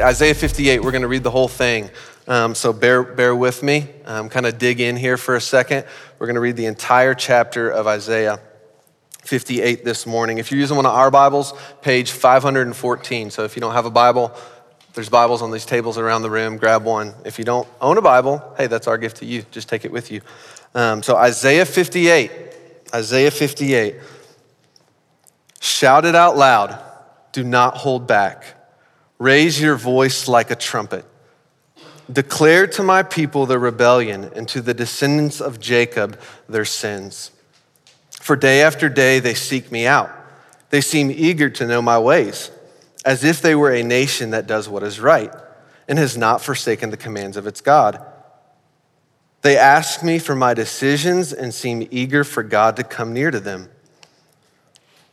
right, Isaiah 58, we're going to read the whole thing. Um, so bear, bear with me. Um, kind of dig in here for a second. We're going to read the entire chapter of Isaiah 58 this morning. If you're using one of our Bibles, page 514. So if you don't have a Bible, there's Bibles on these tables around the room. Grab one. If you don't own a Bible, hey, that's our gift to you. Just take it with you. Um, so Isaiah 58. Isaiah 58. Shout it out loud. Do not hold back. Raise your voice like a trumpet. Declare to my people their rebellion and to the descendants of Jacob their sins. For day after day they seek me out. They seem eager to know my ways, as if they were a nation that does what is right and has not forsaken the commands of its God. They ask me for my decisions and seem eager for God to come near to them.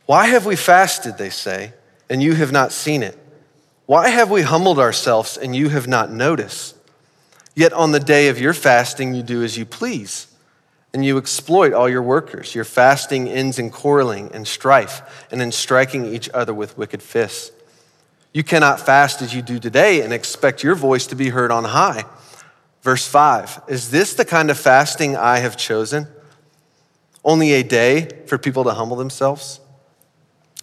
Why have we fasted, they say, and you have not seen it? Why have we humbled ourselves and you have not noticed? Yet on the day of your fasting, you do as you please, and you exploit all your workers. Your fasting ends in quarreling and strife, and in striking each other with wicked fists. You cannot fast as you do today and expect your voice to be heard on high. Verse 5 Is this the kind of fasting I have chosen? Only a day for people to humble themselves?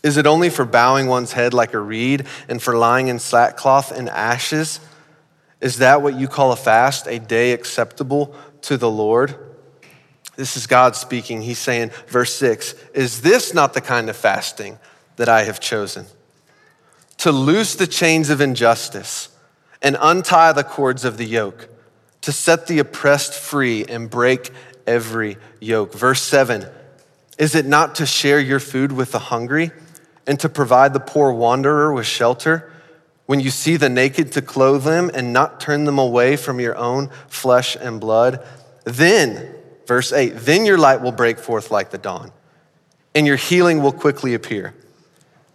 Is it only for bowing one's head like a reed and for lying in sackcloth and ashes? Is that what you call a fast, a day acceptable to the Lord? This is God speaking. He's saying, verse 6 Is this not the kind of fasting that I have chosen? To loose the chains of injustice and untie the cords of the yoke to set the oppressed free and break every yoke. Verse 7 Is it not to share your food with the hungry and to provide the poor wanderer with shelter? When you see the naked, to clothe them and not turn them away from your own flesh and blood? Then, verse 8, then your light will break forth like the dawn, and your healing will quickly appear.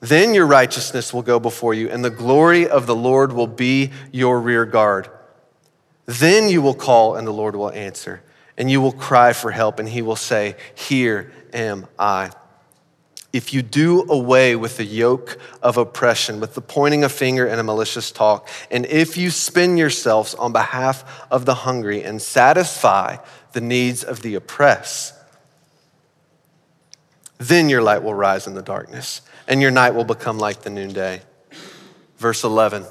Then your righteousness will go before you, and the glory of the Lord will be your rear guard. Then you will call, and the Lord will answer. And you will cry for help, and he will say, Here am I. If you do away with the yoke of oppression, with the pointing a finger and a malicious talk, and if you spend yourselves on behalf of the hungry and satisfy the needs of the oppressed, then your light will rise in the darkness, and your night will become like the noonday. Verse 11.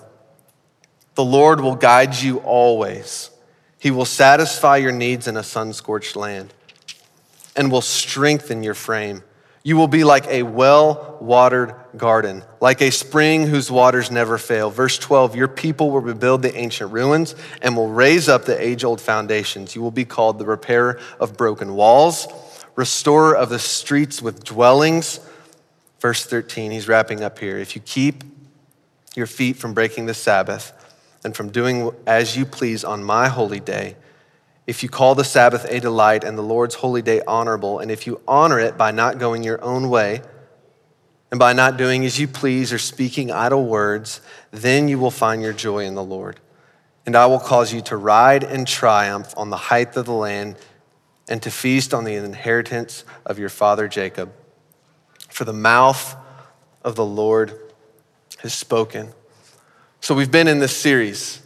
The Lord will guide you always. He will satisfy your needs in a sun scorched land and will strengthen your frame. You will be like a well watered garden, like a spring whose waters never fail. Verse 12 Your people will rebuild the ancient ruins and will raise up the age old foundations. You will be called the repairer of broken walls, restorer of the streets with dwellings. Verse 13, he's wrapping up here. If you keep your feet from breaking the Sabbath, and from doing as you please on my holy day, if you call the Sabbath a delight and the Lord's holy day honorable, and if you honor it by not going your own way, and by not doing as you please or speaking idle words, then you will find your joy in the Lord. And I will cause you to ride in triumph on the height of the land and to feast on the inheritance of your father Jacob. For the mouth of the Lord has spoken. So we've been in this series.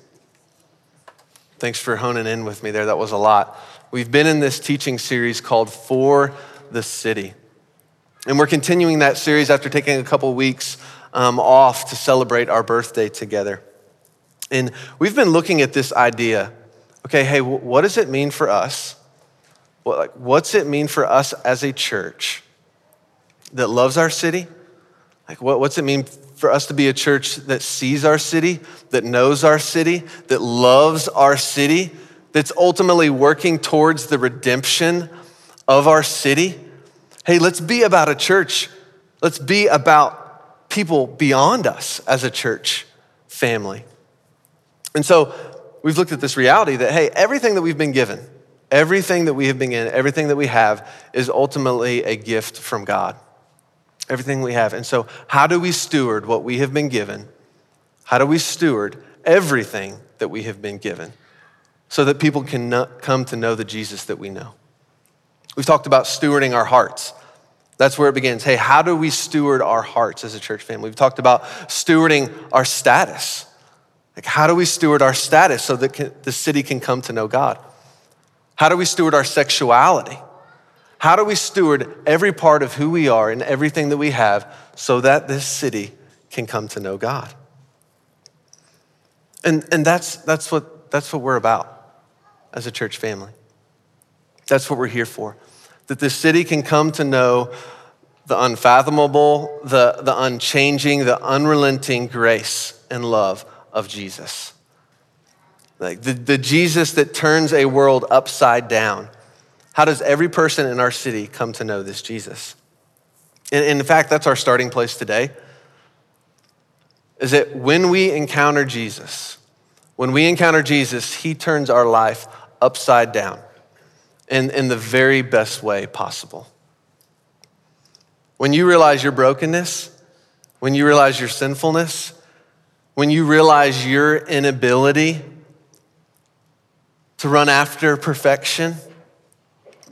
Thanks for honing in with me there. That was a lot. We've been in this teaching series called For the City. And we're continuing that series after taking a couple weeks um, off to celebrate our birthday together. And we've been looking at this idea okay, hey, what does it mean for us? What, like, what's it mean for us as a church that loves our city? Like, what, what's it mean for us to be a church that sees our city, that knows our city, that loves our city, that's ultimately working towards the redemption of our city. Hey, let's be about a church. Let's be about people beyond us as a church family. And so we've looked at this reality that, hey, everything that we've been given, everything that we have been given, everything that we have is ultimately a gift from God everything we have. And so, how do we steward what we have been given? How do we steward everything that we have been given so that people can come to know the Jesus that we know? We've talked about stewarding our hearts. That's where it begins. Hey, how do we steward our hearts as a church family? We've talked about stewarding our status. Like, how do we steward our status so that the city can come to know God? How do we steward our sexuality? How do we steward every part of who we are and everything that we have so that this city can come to know God? And, and that's, that's, what, that's what we're about as a church family. That's what we're here for. That this city can come to know the unfathomable, the, the unchanging, the unrelenting grace and love of Jesus. Like the, the Jesus that turns a world upside down. How does every person in our city come to know this Jesus? And, in fact, that's our starting place today. Is that when we encounter Jesus, when we encounter Jesus, he turns our life upside down in, in the very best way possible. When you realize your brokenness, when you realize your sinfulness, when you realize your inability to run after perfection,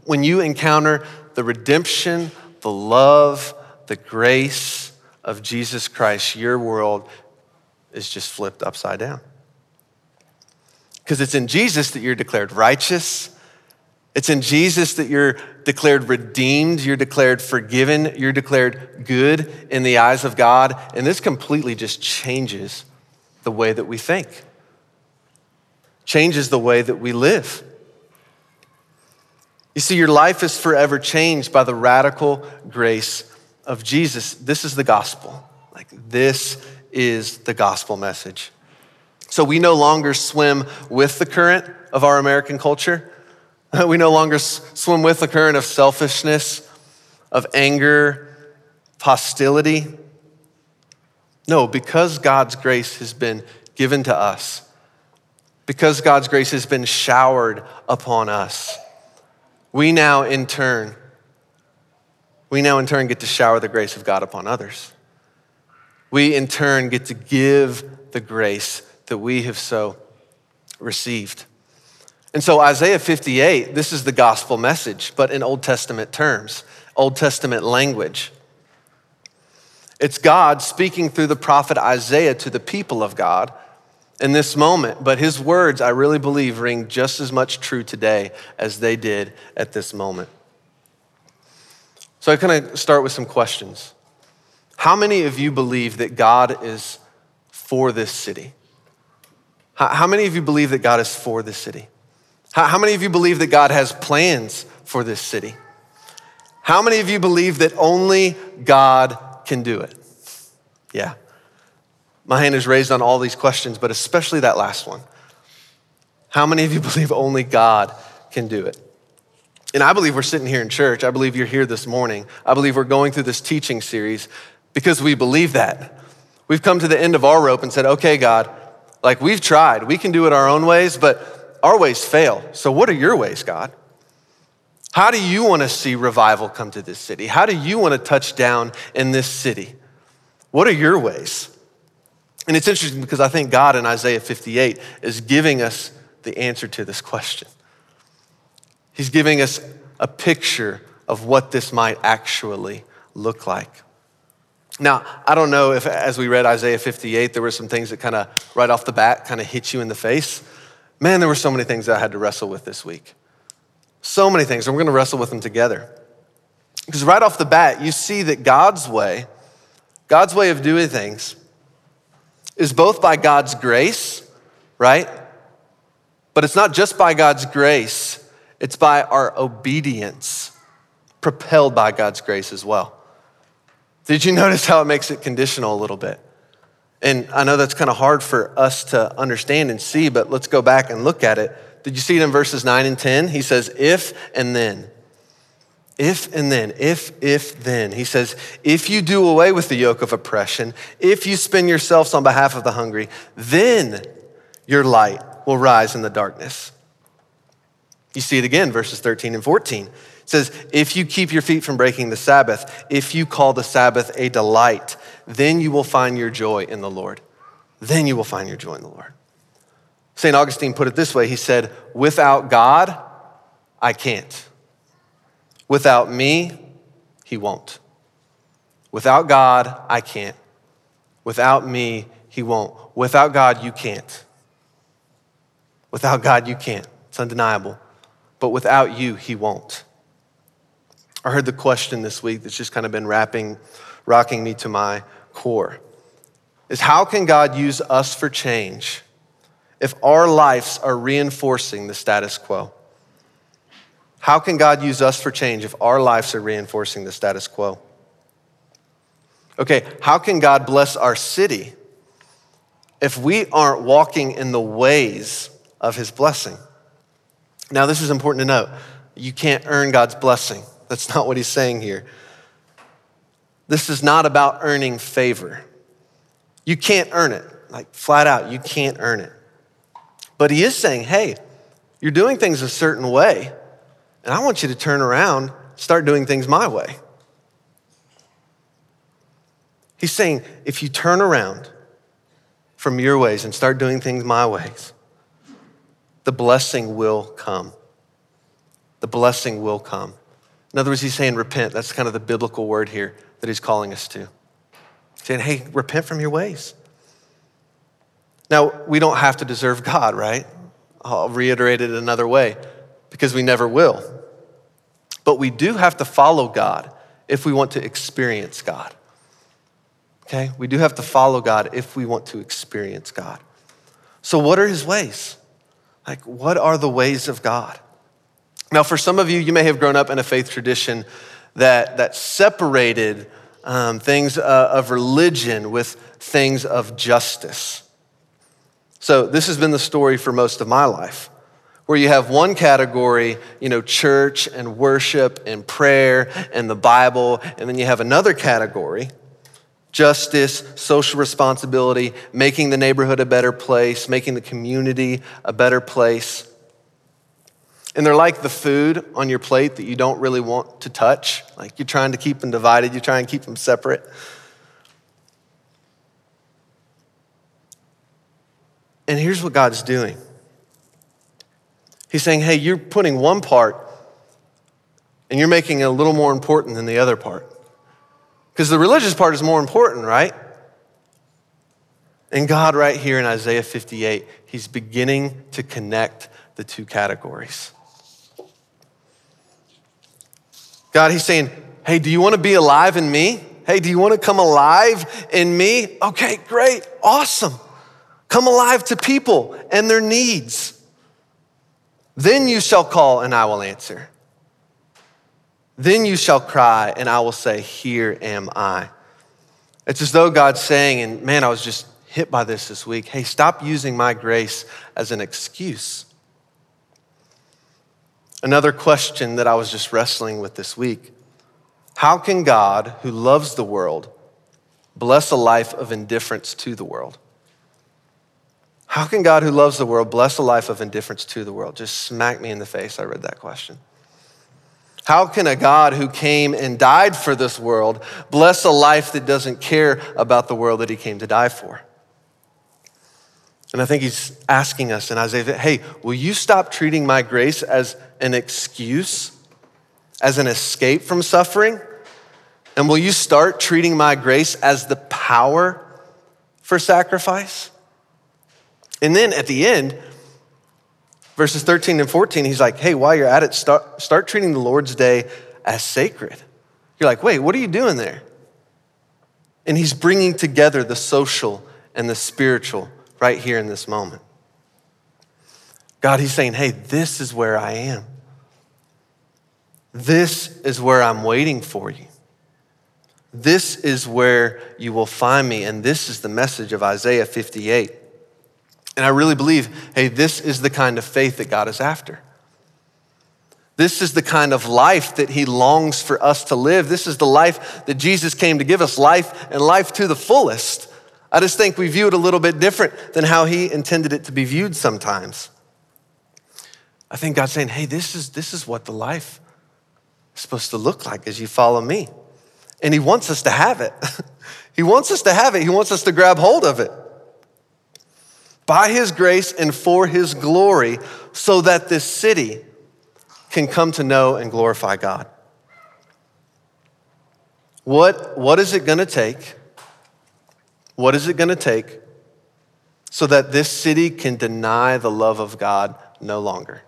when you encounter the redemption, the love, the grace of Jesus Christ, your world is just flipped upside down. Because it's in Jesus that you're declared righteous. It's in Jesus that you're declared redeemed, you're declared forgiven, you're declared good in the eyes of God. And this completely just changes the way that we think, changes the way that we live. You see, your life is forever changed by the radical grace of Jesus. This is the gospel. Like, this is the gospel message. So we no longer swim with the current of our American culture. We no longer swim with the current of selfishness, of anger, hostility. No, because God's grace has been given to us, because God's grace has been showered upon us, we now in turn, we now in turn get to shower the grace of God upon others. We in turn get to give the grace that we have so received. And so, Isaiah 58, this is the gospel message, but in Old Testament terms, Old Testament language. It's God speaking through the prophet Isaiah to the people of God in this moment, but his words, I really believe, ring just as much true today as they did at this moment. So I kind of start with some questions. How many of you believe that God is for this city? How many of you believe that God is for this city? How many of you believe that God has plans for this city? How many of you believe that only God can do it? Yeah. My hand is raised on all these questions, but especially that last one. How many of you believe only God can do it? And I believe we're sitting here in church. I believe you're here this morning. I believe we're going through this teaching series because we believe that. We've come to the end of our rope and said, okay, God, like we've tried. We can do it our own ways, but our ways fail. So what are your ways, God? How do you want to see revival come to this city? How do you want to touch down in this city? What are your ways? And it's interesting because I think God in Isaiah 58 is giving us the answer to this question. He's giving us a picture of what this might actually look like. Now, I don't know if as we read Isaiah 58, there were some things that kind of right off the bat kind of hit you in the face. Man, there were so many things I had to wrestle with this week. So many things, and we're going to wrestle with them together. Because right off the bat, you see that God's way, God's way of doing things, is both by God's grace, right? But it's not just by God's grace, it's by our obedience, propelled by God's grace as well. Did you notice how it makes it conditional a little bit? And I know that's kind of hard for us to understand and see, but let's go back and look at it. Did you see it in verses 9 and 10? He says, if and then. If and then, if, if, then. He says, if you do away with the yoke of oppression, if you spend yourselves on behalf of the hungry, then your light will rise in the darkness. You see it again, verses 13 and 14. It says, if you keep your feet from breaking the Sabbath, if you call the Sabbath a delight, then you will find your joy in the Lord. Then you will find your joy in the Lord. St. Augustine put it this way He said, without God, I can't. Without me, he won't. Without God, I can't. Without me, he won't. Without God, you can't. Without God, you can't. It's undeniable. But without you, he won't. I heard the question this week that's just kind of been wrapping, rocking me to my core is how can God use us for change if our lives are reinforcing the status quo? How can God use us for change if our lives are reinforcing the status quo? Okay, how can God bless our city if we aren't walking in the ways of his blessing? Now, this is important to note. You can't earn God's blessing. That's not what he's saying here. This is not about earning favor. You can't earn it, like flat out, you can't earn it. But he is saying, hey, you're doing things a certain way, and I want you to turn around, start doing things my way. He's saying, if you turn around from your ways and start doing things my ways, the blessing will come. The blessing will come. In other words, he's saying repent. That's kind of the biblical word here that he's calling us to. Saying, hey, repent from your ways. Now, we don't have to deserve God, right? I'll reiterate it another way because we never will. But we do have to follow God if we want to experience God. Okay? We do have to follow God if we want to experience God. So, what are his ways? Like, what are the ways of God? Now, for some of you, you may have grown up in a faith tradition that, that separated um, things uh, of religion with things of justice. So, this has been the story for most of my life, where you have one category, you know, church and worship and prayer and the Bible, and then you have another category, justice, social responsibility, making the neighborhood a better place, making the community a better place. And they're like the food on your plate that you don't really want to touch. Like you're trying to keep them divided, you try and keep them separate. And here's what God's doing He's saying, hey, you're putting one part and you're making it a little more important than the other part. Because the religious part is more important, right? And God, right here in Isaiah 58, He's beginning to connect the two categories. God, He's saying, Hey, do you want to be alive in me? Hey, do you want to come alive in me? Okay, great, awesome. Come alive to people and their needs. Then you shall call and I will answer. Then you shall cry and I will say, Here am I. It's as though God's saying, and man, I was just hit by this this week. Hey, stop using my grace as an excuse. Another question that I was just wrestling with this week How can God, who loves the world, bless a life of indifference to the world? How can God, who loves the world, bless a life of indifference to the world? Just smack me in the face. I read that question. How can a God who came and died for this world bless a life that doesn't care about the world that he came to die for? And I think he's asking us in Isaiah, hey, will you stop treating my grace as an excuse, as an escape from suffering? And will you start treating my grace as the power for sacrifice? And then at the end, verses 13 and 14, he's like, hey, while you're at it, start, start treating the Lord's day as sacred. You're like, wait, what are you doing there? And he's bringing together the social and the spiritual right here in this moment. God, He's saying, hey, this is where I am. This is where I'm waiting for you. This is where you will find me. And this is the message of Isaiah 58. And I really believe, hey, this is the kind of faith that God is after. This is the kind of life that He longs for us to live. This is the life that Jesus came to give us life and life to the fullest. I just think we view it a little bit different than how he intended it to be viewed sometimes. I think God's saying, hey, this is, this is what the life is supposed to look like as you follow me. And he wants us to have it. he wants us to have it. He wants us to grab hold of it. By his grace and for his glory, so that this city can come to know and glorify God. What, what is it going to take what is it going to take so that this city can deny the love of God no longer.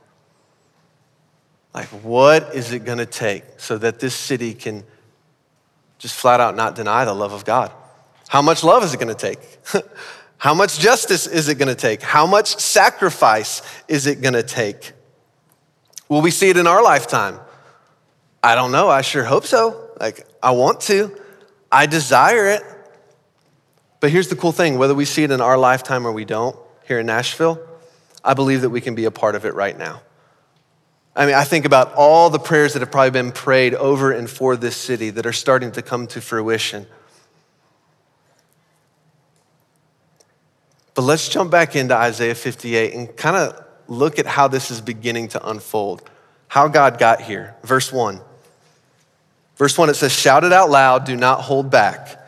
Like, what is it going to take so that this city can just flat out not deny the love of God? How much love is it going to take? How much justice is it going to take? How much sacrifice is it going to take? Will we see it in our lifetime? I don't know. I sure hope so. Like, I want to, I desire it. But here's the cool thing whether we see it in our lifetime or we don't here in Nashville, I believe that we can be a part of it right now. I mean, I think about all the prayers that have probably been prayed over and for this city that are starting to come to fruition. But let's jump back into Isaiah 58 and kind of look at how this is beginning to unfold, how God got here. Verse 1. Verse 1, it says, Shout it out loud, do not hold back.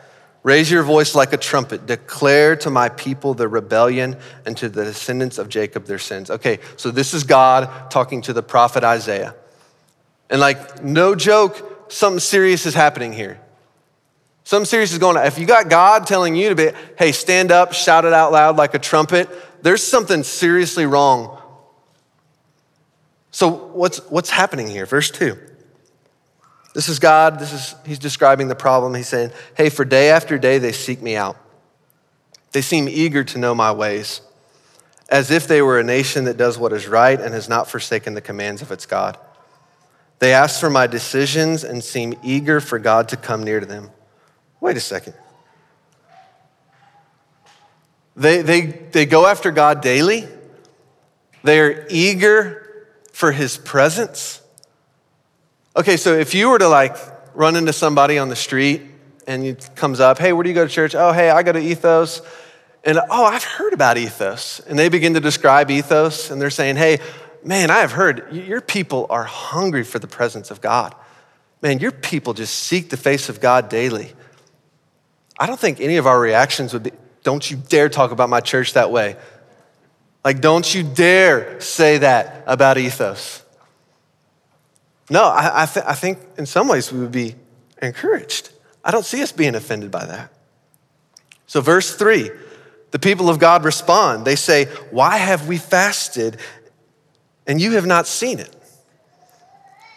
Raise your voice like a trumpet. Declare to my people the rebellion and to the descendants of Jacob their sins. Okay, so this is God talking to the prophet Isaiah. And like, no joke, something serious is happening here. Something serious is going on. If you got God telling you to be, hey, stand up, shout it out loud like a trumpet, there's something seriously wrong. So what's what's happening here? Verse 2. This is God. This is he's describing the problem. He's saying, "Hey, for day after day they seek me out. They seem eager to know my ways, as if they were a nation that does what is right and has not forsaken the commands of its God. They ask for my decisions and seem eager for God to come near to them." Wait a second. They, they, they go after God daily. They're eager for his presence. Okay, so if you were to like run into somebody on the street and it comes up, hey, where do you go to church? Oh, hey, I go to Ethos. And oh, I've heard about Ethos. And they begin to describe Ethos and they're saying, hey, man, I have heard your people are hungry for the presence of God. Man, your people just seek the face of God daily. I don't think any of our reactions would be, don't you dare talk about my church that way. Like, don't you dare say that about Ethos. No, I, I, th- I think in some ways we would be encouraged. I don't see us being offended by that. So, verse three, the people of God respond. They say, Why have we fasted and you have not seen it?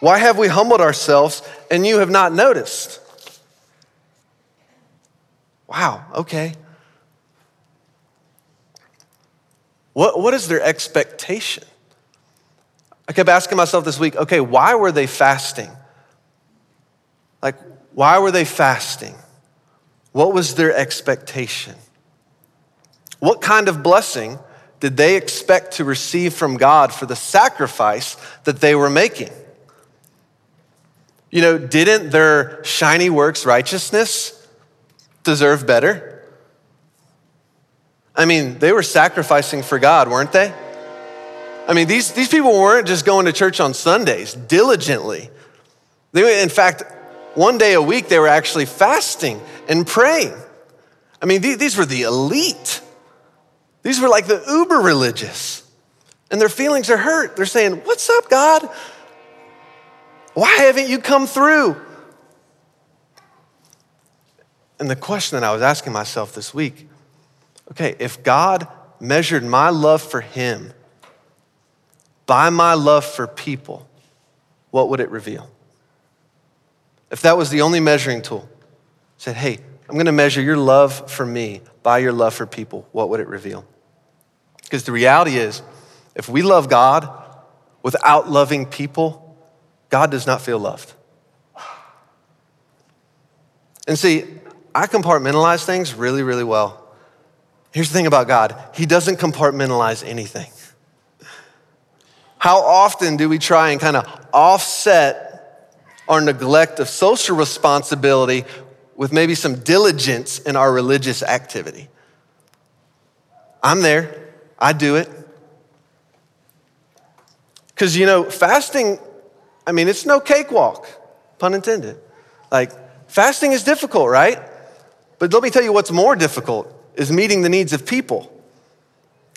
Why have we humbled ourselves and you have not noticed? Wow, okay. What, what is their expectation? I kept asking myself this week okay, why were they fasting? Like, why were they fasting? What was their expectation? What kind of blessing did they expect to receive from God for the sacrifice that they were making? You know, didn't their shiny works righteousness deserve better? I mean, they were sacrificing for God, weren't they? I mean, these, these people weren't just going to church on Sundays diligently. They, in fact, one day a week, they were actually fasting and praying. I mean, these were the elite. These were like the uber religious. And their feelings are hurt. They're saying, What's up, God? Why haven't you come through? And the question that I was asking myself this week okay, if God measured my love for him by my love for people, what would it reveal? If that was the only measuring tool, said, hey, I'm to measure your love for me by your love for people, what would it reveal? Because the reality is, if we love God without loving people, God does not feel loved. And see, I compartmentalize things really, really well. Here's the thing about God He doesn't compartmentalize anything. How often do we try and kind of offset our neglect of social responsibility with maybe some diligence in our religious activity? I'm there, I do it. Because, you know, fasting, I mean, it's no cakewalk, pun intended. Like, fasting is difficult, right? But let me tell you what's more difficult is meeting the needs of people,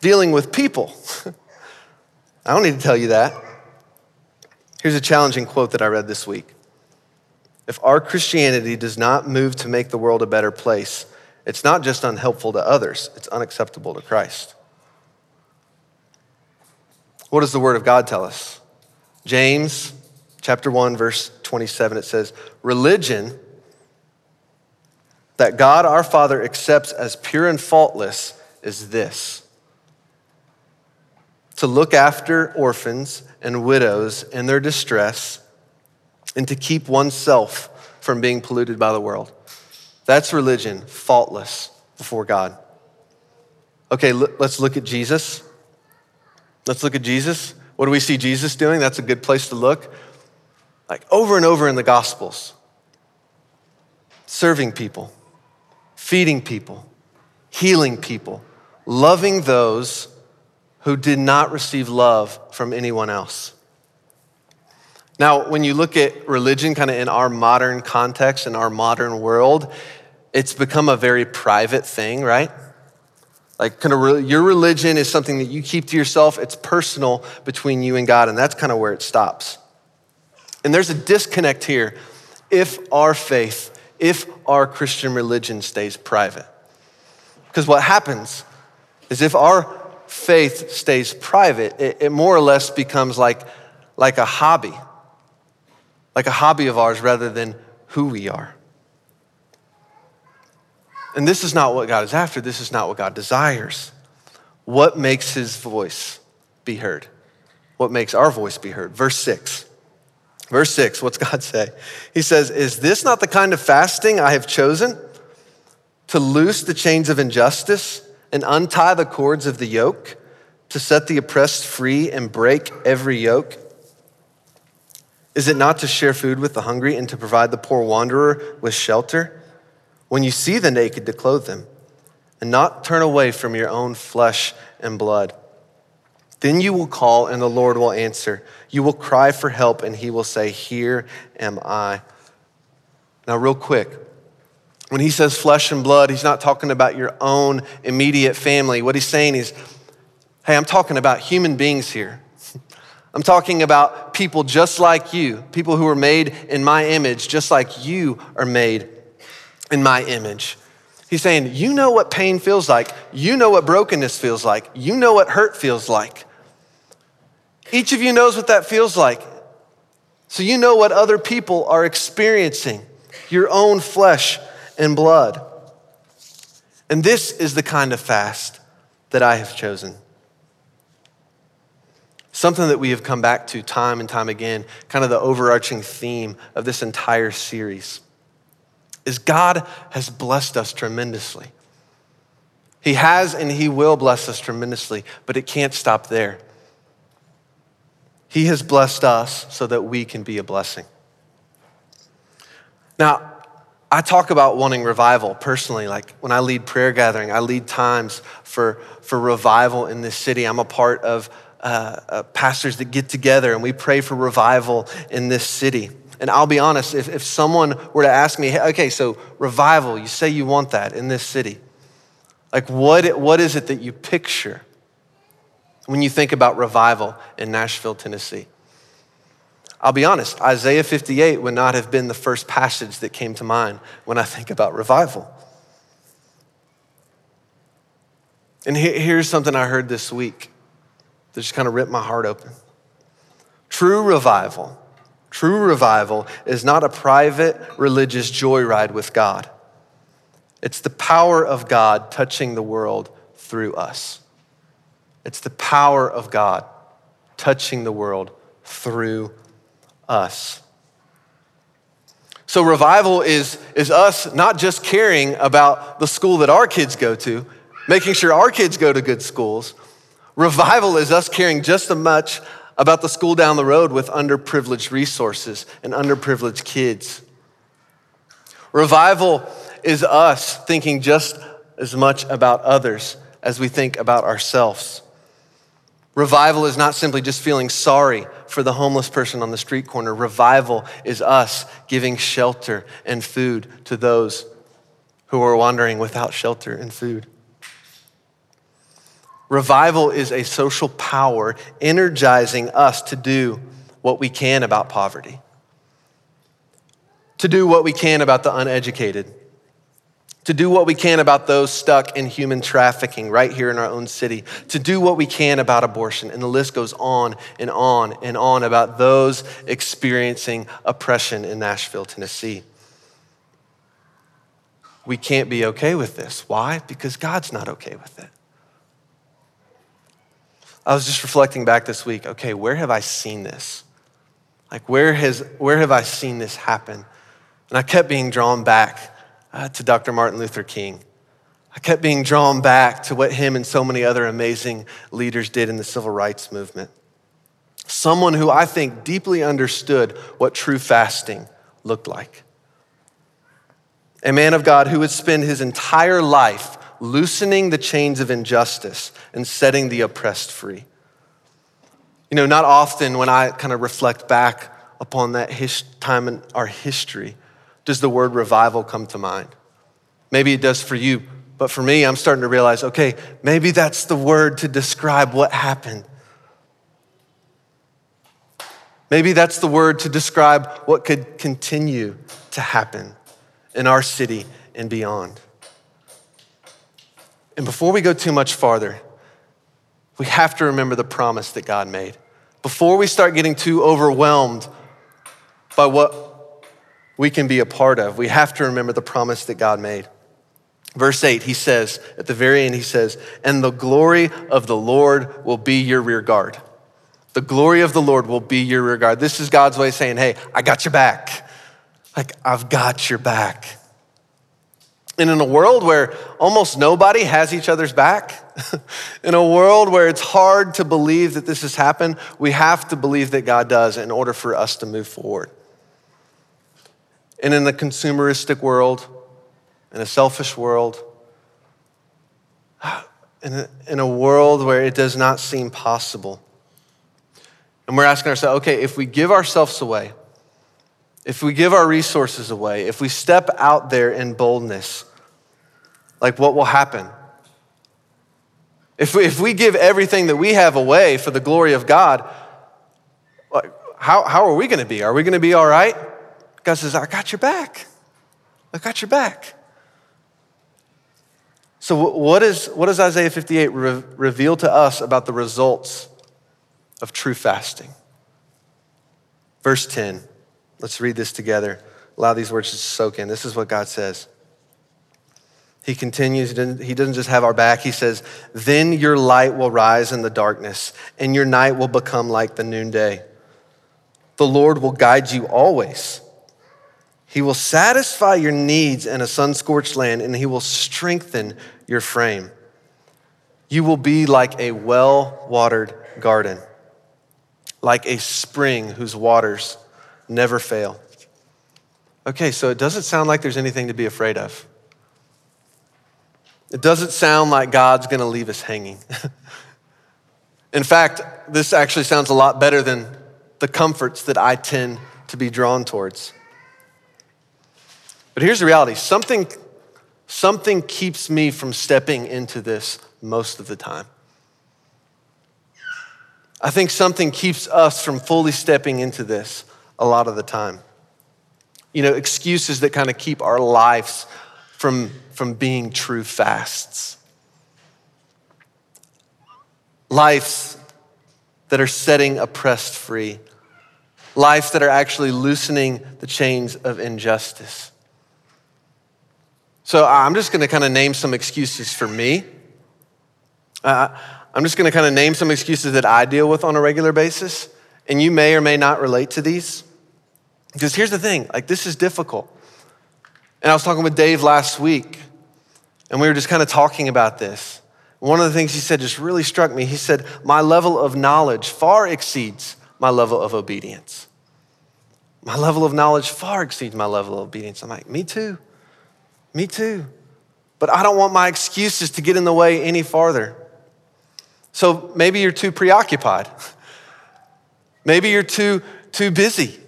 dealing with people. I don't need to tell you that. Here's a challenging quote that I read this week. If our Christianity does not move to make the world a better place, it's not just unhelpful to others, it's unacceptable to Christ. What does the Word of God tell us? James chapter 1, verse 27, it says, Religion that God our Father accepts as pure and faultless is this to look after orphans and widows in their distress and to keep oneself from being polluted by the world. That's religion, faultless before God. Okay, let's look at Jesus. Let's look at Jesus. What do we see Jesus doing? That's a good place to look. Like over and over in the Gospels, serving people, feeding people, healing people, loving those who did not receive love from anyone else. Now, when you look at religion kind of in our modern context, in our modern world, it's become a very private thing, right? Like, kind of, your religion is something that you keep to yourself. It's personal between you and God, and that's kind of where it stops. And there's a disconnect here if our faith, if our Christian religion stays private. Because what happens is if our faith stays private, it, it more or less becomes like, like a hobby, like a hobby of ours rather than who we are. And this is not what God is after. This is not what God desires. What makes his voice be heard? What makes our voice be heard? Verse 6. Verse 6, what's God say? He says, Is this not the kind of fasting I have chosen? To loose the chains of injustice and untie the cords of the yoke, to set the oppressed free and break every yoke? Is it not to share food with the hungry and to provide the poor wanderer with shelter? When you see the naked, to clothe them, and not turn away from your own flesh and blood. Then you will call, and the Lord will answer. You will cry for help, and he will say, Here am I. Now, real quick, when he says flesh and blood, he's not talking about your own immediate family. What he's saying is, Hey, I'm talking about human beings here. I'm talking about people just like you, people who are made in my image, just like you are made in my image. He's saying, You know what pain feels like. You know what brokenness feels like. You know what hurt feels like. Each of you knows what that feels like. So you know what other people are experiencing, your own flesh and blood. And this is the kind of fast that I have chosen. Something that we have come back to time and time again, kind of the overarching theme of this entire series is God has blessed us tremendously. He has and He will bless us tremendously, but it can't stop there. He has blessed us so that we can be a blessing. Now, I talk about wanting revival personally. Like when I lead prayer gathering, I lead times for, for revival in this city. I'm a part of uh, uh, pastors that get together and we pray for revival in this city. And I'll be honest, if, if someone were to ask me, hey, okay, so revival, you say you want that in this city. Like, what, what is it that you picture when you think about revival in Nashville, Tennessee? I'll be honest, Isaiah 58 would not have been the first passage that came to mind when I think about revival. And here's something I heard this week that just kind of ripped my heart open. True revival True revival is not a private religious joyride with God. It's the power of God touching the world through us. It's the power of God touching the world through us. So, revival is, is us not just caring about the school that our kids go to, making sure our kids go to good schools. Revival is us caring just as much about the school down the road with underprivileged resources and underprivileged kids. Revival is us thinking just as much about others as we think about ourselves. Revival is not simply just feeling sorry for the homeless person on the street corner. Revival is us giving shelter and food to those who are wandering without shelter and food. Revival is a social power energizing us to do what we can about poverty, to do what we can about the uneducated, to do what we can about those stuck in human trafficking right here in our own city, to do what we can about abortion. And the list goes on and on and on about those experiencing oppression in Nashville, Tennessee. We can't be okay with this. Why? Because God's not okay with it. I was just reflecting back this week okay, where have I seen this? Like, where, has, where have I seen this happen? And I kept being drawn back uh, to Dr. Martin Luther King. I kept being drawn back to what him and so many other amazing leaders did in the civil rights movement. Someone who I think deeply understood what true fasting looked like. A man of God who would spend his entire life loosening the chains of injustice and setting the oppressed free. You know, not often when I kind of reflect back upon that his- time in our history does the word revival come to mind. Maybe it does for you, but for me, I'm starting to realize okay, maybe that's the word to describe what happened. Maybe that's the word to describe what could continue to happen in our city and beyond. And before we go too much farther, we have to remember the promise that God made. Before we start getting too overwhelmed by what we can be a part of, we have to remember the promise that God made. Verse 8, he says, at the very end, he says, And the glory of the Lord will be your rear guard. The glory of the Lord will be your rear guard. This is God's way of saying, Hey, I got your back. Like, I've got your back. And in a world where almost nobody has each other's back, in a world where it's hard to believe that this has happened, we have to believe that God does in order for us to move forward. And in the consumeristic world, in a selfish world, in a, in a world where it does not seem possible, and we're asking ourselves, okay, if we give ourselves away, if we give our resources away, if we step out there in boldness, like what will happen? If we, if we give everything that we have away for the glory of God, how, how are we going to be? Are we going to be all right? God says, I got your back. I got your back. So, what, is, what does Isaiah 58 re- reveal to us about the results of true fasting? Verse 10. Let's read this together. Allow these words to soak in. This is what God says. He continues, he doesn't just have our back. He says, Then your light will rise in the darkness, and your night will become like the noonday. The Lord will guide you always. He will satisfy your needs in a sun scorched land, and he will strengthen your frame. You will be like a well watered garden, like a spring whose waters never fail. Okay, so it doesn't sound like there's anything to be afraid of. It doesn't sound like God's going to leave us hanging. In fact, this actually sounds a lot better than the comforts that I tend to be drawn towards. But here's the reality something, something keeps me from stepping into this most of the time. I think something keeps us from fully stepping into this a lot of the time. You know, excuses that kind of keep our lives from, from being true fasts. Lives that are setting oppressed free. Lives that are actually loosening the chains of injustice. So I'm just going to kind of name some excuses for me. Uh, I'm just going to kind of name some excuses that I deal with on a regular basis, and you may or may not relate to these. Because here's the thing like, this is difficult. And I was talking with Dave last week, and we were just kind of talking about this. One of the things he said just really struck me. He said, My level of knowledge far exceeds my level of obedience. My level of knowledge far exceeds my level of obedience. I'm like, Me too. Me too. But I don't want my excuses to get in the way any farther. So maybe you're too preoccupied. Maybe you're too, too busy.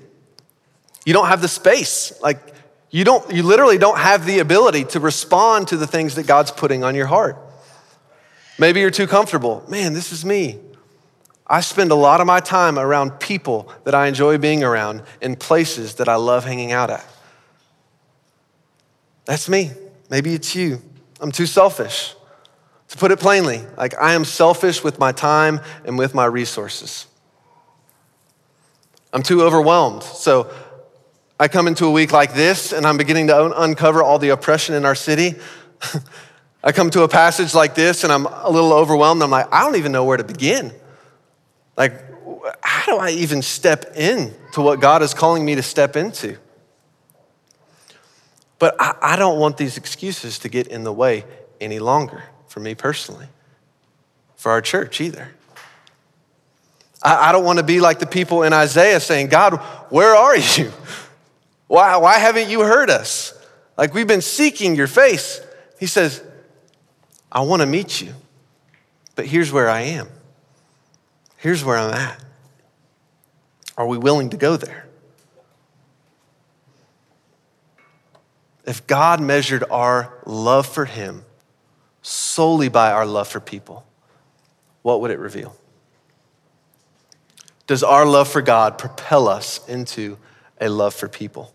You don't have the space. Like, you don't, you literally don't have the ability to respond to the things that God's putting on your heart. Maybe you're too comfortable. Man, this is me. I spend a lot of my time around people that I enjoy being around in places that I love hanging out at. That's me. maybe it's you. I'm too selfish. To put it plainly, like I am selfish with my time and with my resources. I'm too overwhelmed. So I come into a week like this and I'm beginning to uncover all the oppression in our city. I come to a passage like this and I'm a little overwhelmed. I'm like, I don't even know where to begin. Like, how do I even step in to what God is calling me to step into? But I, I don't want these excuses to get in the way any longer for me personally, for our church either. I, I don't want to be like the people in Isaiah saying, God, where are you? Why, why haven't you heard us? Like we've been seeking your face. He says, I want to meet you, but here's where I am. Here's where I'm at. Are we willing to go there? If God measured our love for Him solely by our love for people, what would it reveal? Does our love for God propel us into a love for people,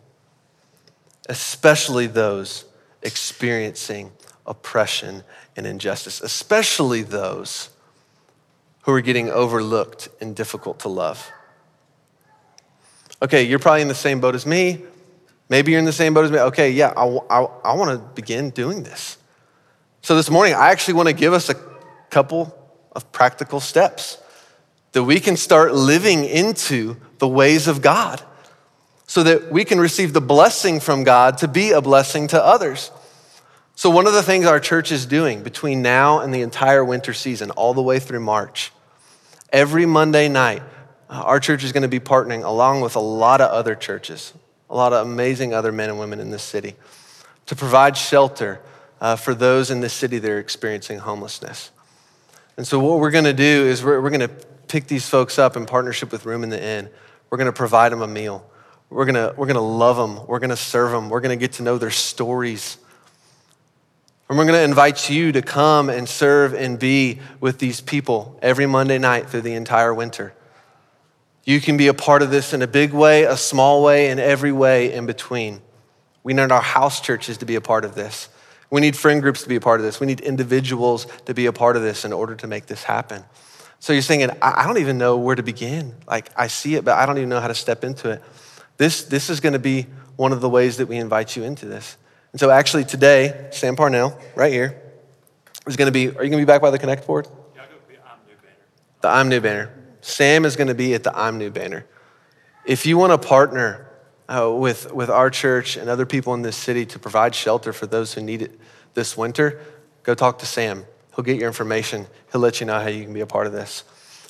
especially those experiencing oppression and injustice, especially those who are getting overlooked and difficult to love? Okay, you're probably in the same boat as me. Maybe you're in the same boat as me. Okay, yeah, I, I, I want to begin doing this. So this morning, I actually want to give us a couple of practical steps that we can start living into the ways of God so that we can receive the blessing from God to be a blessing to others. So, one of the things our church is doing between now and the entire winter season, all the way through March, every Monday night, uh, our church is going to be partnering along with a lot of other churches, a lot of amazing other men and women in this city, to provide shelter uh, for those in this city that are experiencing homelessness. And so, what we're going to do is we're, we're going to pick these folks up in partnership with Room in the Inn. We're going to provide them a meal. We're going we're to love them. We're going to serve them. We're going to get to know their stories. And we're going to invite you to come and serve and be with these people every Monday night through the entire winter. You can be a part of this in a big way, a small way, and every way in between. We need our house churches to be a part of this. We need friend groups to be a part of this. We need individuals to be a part of this in order to make this happen. So you're saying, I don't even know where to begin. Like, I see it, but I don't even know how to step into it. This, this is going to be one of the ways that we invite you into this. And so, actually, today, Sam Parnell, right here, is going to be. Are you going to be back by the Connect board? Yeah, I'm be, I'm new banner. The I'm new banner. Sam is going to be at the I'm new banner. If you want to partner uh, with, with our church and other people in this city to provide shelter for those who need it this winter, go talk to Sam. He'll get your information. He'll let you know how you can be a part of this.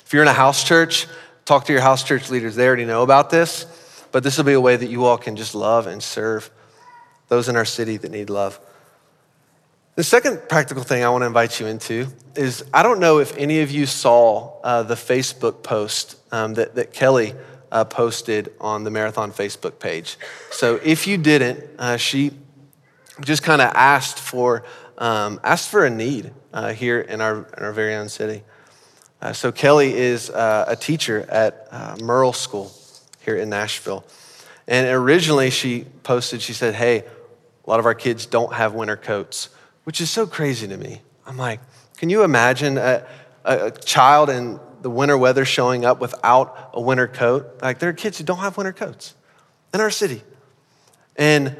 If you're in a house church, talk to your house church leaders. They already know about this, but this will be a way that you all can just love and serve those in our city that need love. The second practical thing I want to invite you into is I don't know if any of you saw uh, the Facebook post um, that, that Kelly uh, posted on the Marathon Facebook page. So if you didn't, uh, she just kind of asked for um, asked for a need uh, here in our, in our very own city. Uh, so Kelly is uh, a teacher at Murrell School here in Nashville. And originally she posted, she said, hey, a lot of our kids don't have winter coats, which is so crazy to me. I'm like, can you imagine a, a child in the winter weather showing up without a winter coat? Like there are kids who don't have winter coats in our city. And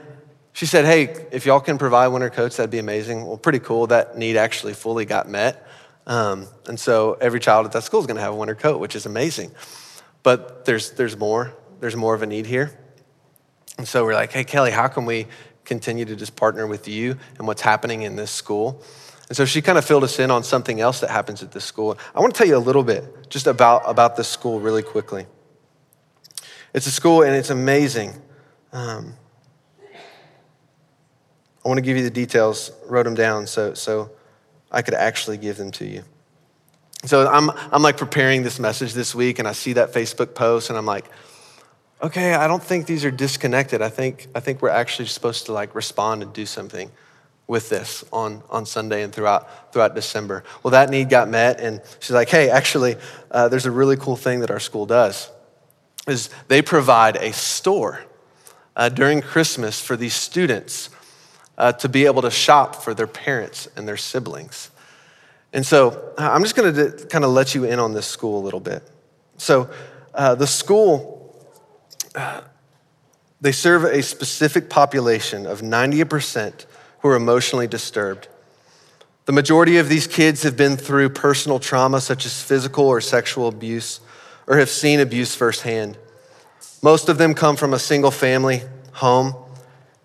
she said, Hey, if y'all can provide winter coats, that'd be amazing. Well, pretty cool. That need actually fully got met. Um, and so every child at that school is going to have a winter coat, which is amazing. But there's, there's more. There's more of a need here. And so we're like, Hey, Kelly, how can we continue to just partner with you and what's happening in this school? And so she kind of filled us in on something else that happens at this school. I want to tell you a little bit just about, about this school really quickly. It's a school and it's amazing. Um, I want to give you the details, wrote them down so, so I could actually give them to you. So I'm, I'm like preparing this message this week, and I see that Facebook post, and I'm like, okay, I don't think these are disconnected. I think, I think we're actually supposed to like respond and do something with this on, on Sunday and throughout, throughout December. Well, that need got met, and she's like, hey, actually, uh, there's a really cool thing that our school does, is they provide a store uh, during Christmas for these students uh, to be able to shop for their parents and their siblings. And so I'm just going to kind of let you in on this school a little bit. So uh, the school, they serve a specific population of 90% who are emotionally disturbed. The majority of these kids have been through personal trauma, such as physical or sexual abuse, or have seen abuse firsthand. Most of them come from a single family home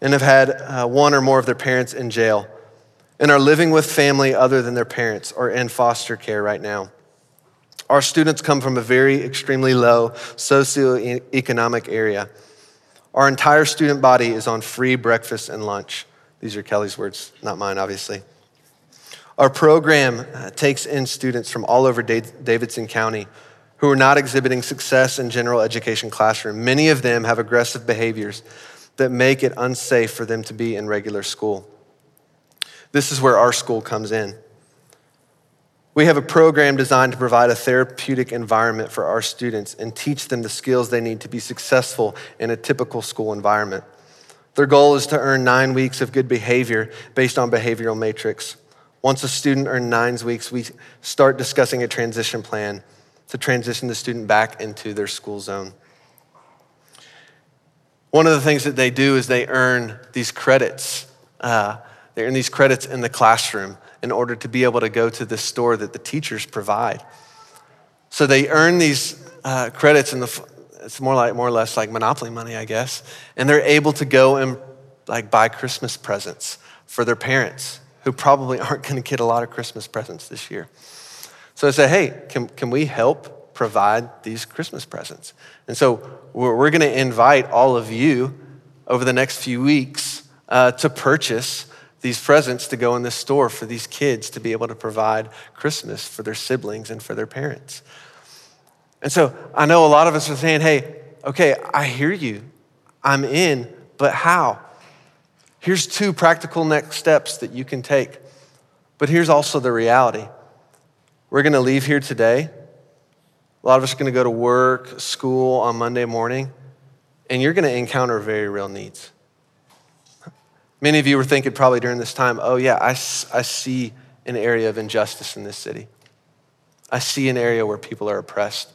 and have had uh, one or more of their parents in jail and are living with family other than their parents or in foster care right now. Our students come from a very extremely low socioeconomic area. Our entire student body is on free breakfast and lunch. These are Kelly's words, not mine, obviously. Our program uh, takes in students from all over Davidson County who are not exhibiting success in general education classroom. Many of them have aggressive behaviors that make it unsafe for them to be in regular school. This is where our school comes in. We have a program designed to provide a therapeutic environment for our students and teach them the skills they need to be successful in a typical school environment. Their goal is to earn nine weeks of good behavior based on behavioral matrix. Once a student earns nine weeks, we start discussing a transition plan to transition the student back into their school zone. One of the things that they do is they earn these credits. Uh, they earn these credits in the classroom in order to be able to go to the store that the teachers provide. So they earn these uh, credits the, it's more like more or less like monopoly money, I guess, and they're able to go and like buy Christmas presents for their parents who probably aren't going to get a lot of Christmas presents this year. So I said, hey, can, can we help provide these Christmas presents? And so we're, we're going to invite all of you over the next few weeks uh, to purchase these presents to go in this store for these kids to be able to provide Christmas for their siblings and for their parents. And so I know a lot of us are saying, hey, okay, I hear you. I'm in, but how? Here's two practical next steps that you can take. But here's also the reality we're going to leave here today. A lot of us are going to go to work, school on Monday morning, and you're going to encounter very real needs. Many of you were thinking probably during this time, oh, yeah, I, I see an area of injustice in this city. I see an area where people are oppressed.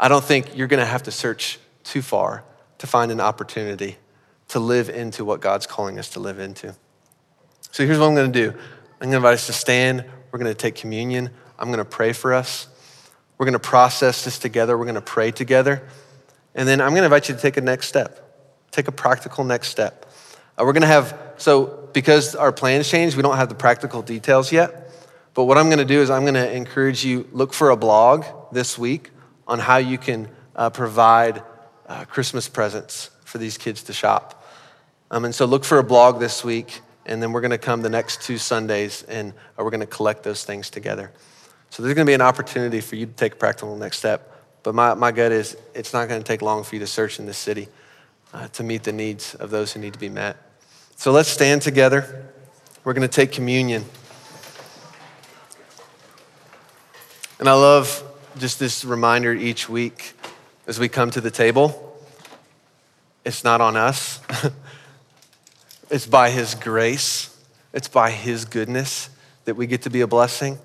I don't think you're going to have to search too far to find an opportunity to live into what God's calling us to live into. So here's what I'm going to do I'm going to invite us to stand. We're going to take communion. I'm going to pray for us. We're going to process this together. We're going to pray together. And then I'm going to invite you to take a next step, take a practical next step. Uh, we're going to have, so because our plans changed, we don't have the practical details yet. But what I'm going to do is I'm going to encourage you look for a blog this week on how you can uh, provide uh, Christmas presents for these kids to shop. Um, and so look for a blog this week and then we're going to come the next two Sundays and uh, we're going to collect those things together. So there's going to be an opportunity for you to take a practical next step. But my, my gut is it's not going to take long for you to search in this city uh, to meet the needs of those who need to be met. So let's stand together. We're going to take communion. And I love just this reminder each week as we come to the table. It's not on us. It's by His grace, it's by His goodness that we get to be a blessing.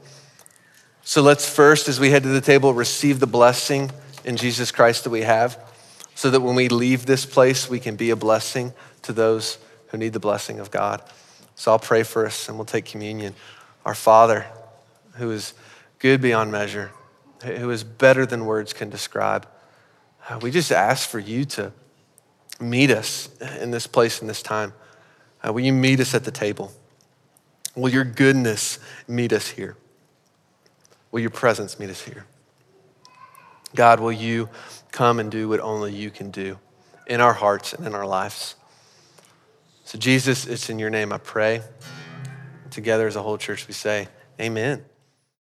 So let's first, as we head to the table, receive the blessing in Jesus Christ that we have, so that when we leave this place, we can be a blessing to those who need the blessing of God. So I'll pray for us and we'll take communion. Our Father, who is good beyond measure, who is better than words can describe, uh, we just ask for you to meet us in this place, in this time. Uh, will you meet us at the table? Will your goodness meet us here? Will your presence meet us here? God, will you come and do what only you can do in our hearts and in our lives? So, Jesus, it's in your name I pray. Together as a whole church, we say, Amen.